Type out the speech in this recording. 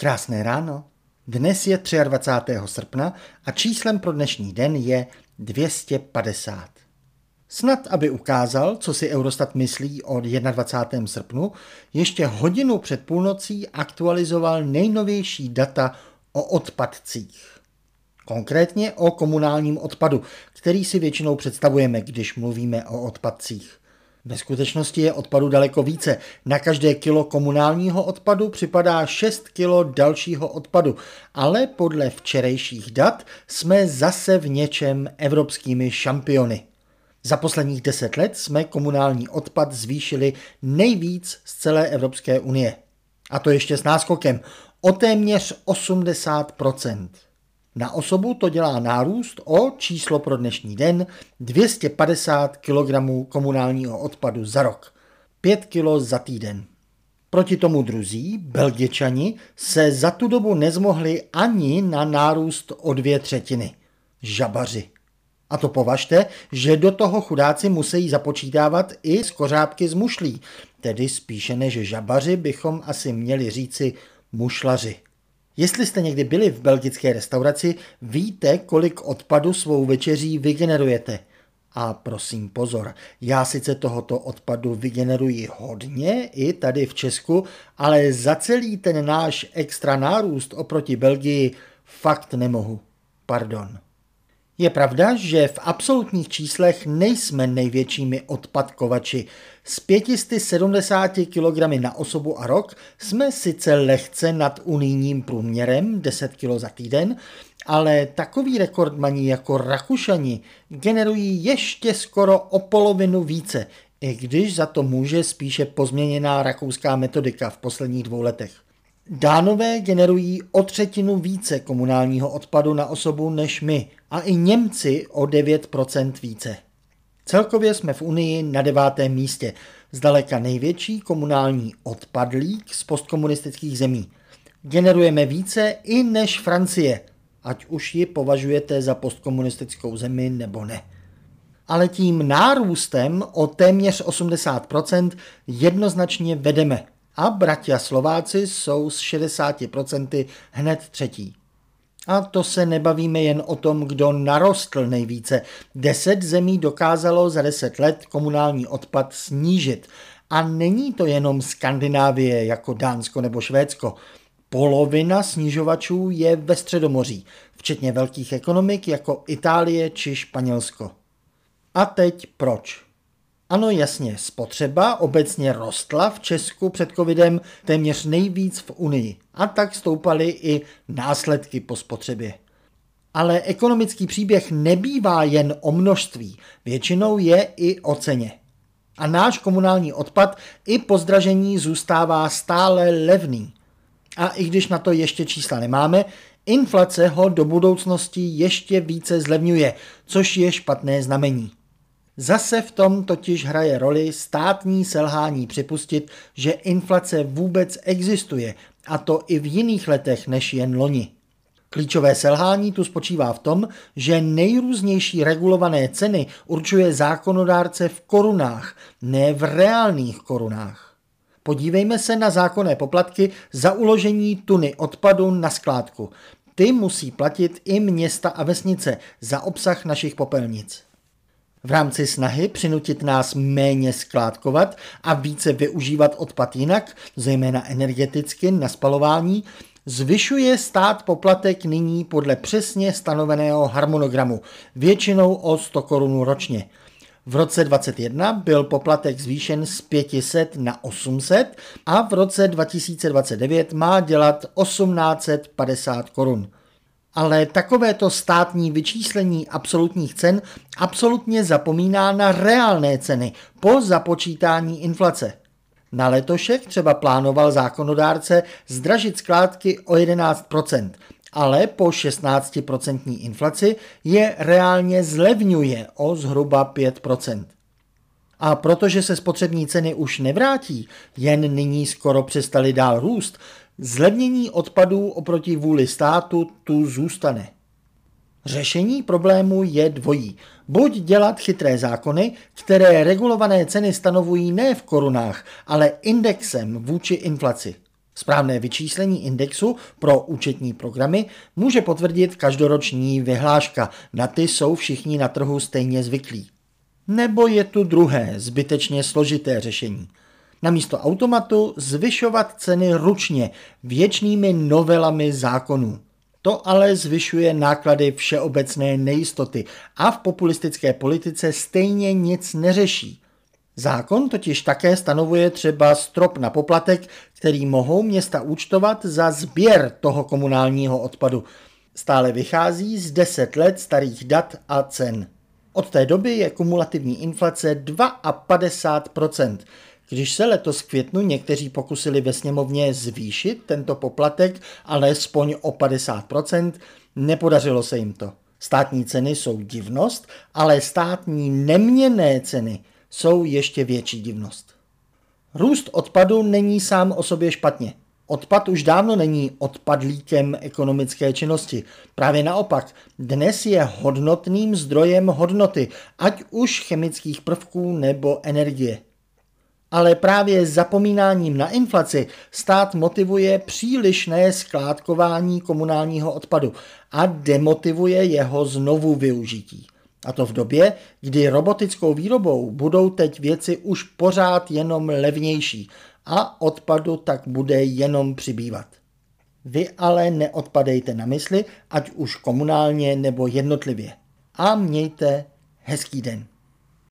Krásné ráno. Dnes je 23. srpna a číslem pro dnešní den je 250. Snad, aby ukázal, co si Eurostat myslí o 21. srpnu, ještě hodinu před půlnocí aktualizoval nejnovější data o odpadcích. Konkrétně o komunálním odpadu, který si většinou představujeme, když mluvíme o odpadcích. Ve skutečnosti je odpadu daleko více. Na každé kilo komunálního odpadu připadá 6 kilo dalšího odpadu, ale podle včerejších dat jsme zase v něčem evropskými šampiony. Za posledních deset let jsme komunální odpad zvýšili nejvíc z celé Evropské unie. A to ještě s náskokem o téměř 80 na osobu to dělá nárůst o číslo pro dnešní den 250 kg komunálního odpadu za rok, 5 kg za týden. Proti tomu druzí, Belgičani, se za tu dobu nezmohli ani na nárůst o dvě třetiny. Žabaři. A to považte, že do toho chudáci musí započítávat i skořápky z mušlí, tedy spíše než žabaři bychom asi měli říci mušlaři. Jestli jste někdy byli v belgické restauraci, víte, kolik odpadu svou večeří vygenerujete. A prosím pozor, já sice tohoto odpadu vygeneruji hodně i tady v Česku, ale za celý ten náš extra nárůst oproti Belgii fakt nemohu. Pardon. Je pravda, že v absolutních číslech nejsme největšími odpadkovači. S 570 kg na osobu a rok jsme sice lehce nad unijním průměrem 10 kg za týden, ale takový rekordmaní jako Rakušani generují ještě skoro o polovinu více, i když za to může spíše pozměněná rakouská metodika v posledních dvou letech. Dánové generují o třetinu více komunálního odpadu na osobu než my a i Němci o 9% více. Celkově jsme v Unii na devátém místě, zdaleka největší komunální odpadlík z postkomunistických zemí. Generujeme více i než Francie, ať už ji považujete za postkomunistickou zemi nebo ne. Ale tím nárůstem o téměř 80% jednoznačně vedeme – a bratia Slováci jsou s 60% hned třetí. A to se nebavíme jen o tom, kdo narostl nejvíce. Deset zemí dokázalo za deset let komunální odpad snížit. A není to jenom Skandinávie jako Dánsko nebo Švédsko. Polovina snižovačů je ve Středomoří, včetně velkých ekonomik jako Itálie či Španělsko. A teď proč? Ano, jasně, spotřeba obecně rostla v Česku před covidem téměř nejvíc v Unii a tak stoupaly i následky po spotřebě. Ale ekonomický příběh nebývá jen o množství, většinou je i o ceně. A náš komunální odpad i po zdražení zůstává stále levný. A i když na to ještě čísla nemáme, inflace ho do budoucnosti ještě více zlevňuje, což je špatné znamení. Zase v tom totiž hraje roli státní selhání připustit, že inflace vůbec existuje, a to i v jiných letech než jen loni. Klíčové selhání tu spočívá v tom, že nejrůznější regulované ceny určuje zákonodárce v korunách, ne v reálných korunách. Podívejme se na zákonné poplatky za uložení tuny odpadu na skládku. Ty musí platit i města a vesnice za obsah našich popelnic. V rámci snahy přinutit nás méně skládkovat a více využívat odpad jinak, zejména energeticky na spalování, zvyšuje stát poplatek nyní podle přesně stanoveného harmonogramu, většinou o 100 korun ročně. V roce 2021 byl poplatek zvýšen z 500 na 800 a v roce 2029 má dělat 1850 korun ale takovéto státní vyčíslení absolutních cen absolutně zapomíná na reálné ceny po započítání inflace. Na letošek třeba plánoval zákonodárce zdražit skládky o 11%, ale po 16% inflaci je reálně zlevňuje o zhruba 5%. A protože se spotřební ceny už nevrátí, jen nyní skoro přestali dál růst, Zlevnění odpadů oproti vůli státu tu zůstane. Řešení problému je dvojí. Buď dělat chytré zákony, které regulované ceny stanovují ne v korunách, ale indexem vůči inflaci. Správné vyčíslení indexu pro účetní programy může potvrdit každoroční vyhláška. Na ty jsou všichni na trhu stejně zvyklí. Nebo je tu druhé, zbytečně složité řešení. Namísto automatu zvyšovat ceny ručně věčnými novelami zákonů. To ale zvyšuje náklady všeobecné nejistoty a v populistické politice stejně nic neřeší. Zákon totiž také stanovuje třeba strop na poplatek, který mohou města účtovat za sběr toho komunálního odpadu. Stále vychází z 10 let starých dat a cen. Od té doby je kumulativní inflace 52%. Když se letos v květnu někteří pokusili ve sněmovně zvýšit tento poplatek alespoň o 50%, nepodařilo se jim to. Státní ceny jsou divnost, ale státní neměné ceny jsou ještě větší divnost. Růst odpadu není sám o sobě špatně. Odpad už dávno není odpadlíkem ekonomické činnosti. Právě naopak, dnes je hodnotným zdrojem hodnoty, ať už chemických prvků nebo energie. Ale právě zapomínáním na inflaci stát motivuje přílišné skládkování komunálního odpadu a demotivuje jeho znovu využití. A to v době, kdy robotickou výrobou budou teď věci už pořád jenom levnější a odpadu tak bude jenom přibývat. Vy ale neodpadejte na mysli, ať už komunálně nebo jednotlivě. A mějte hezký den.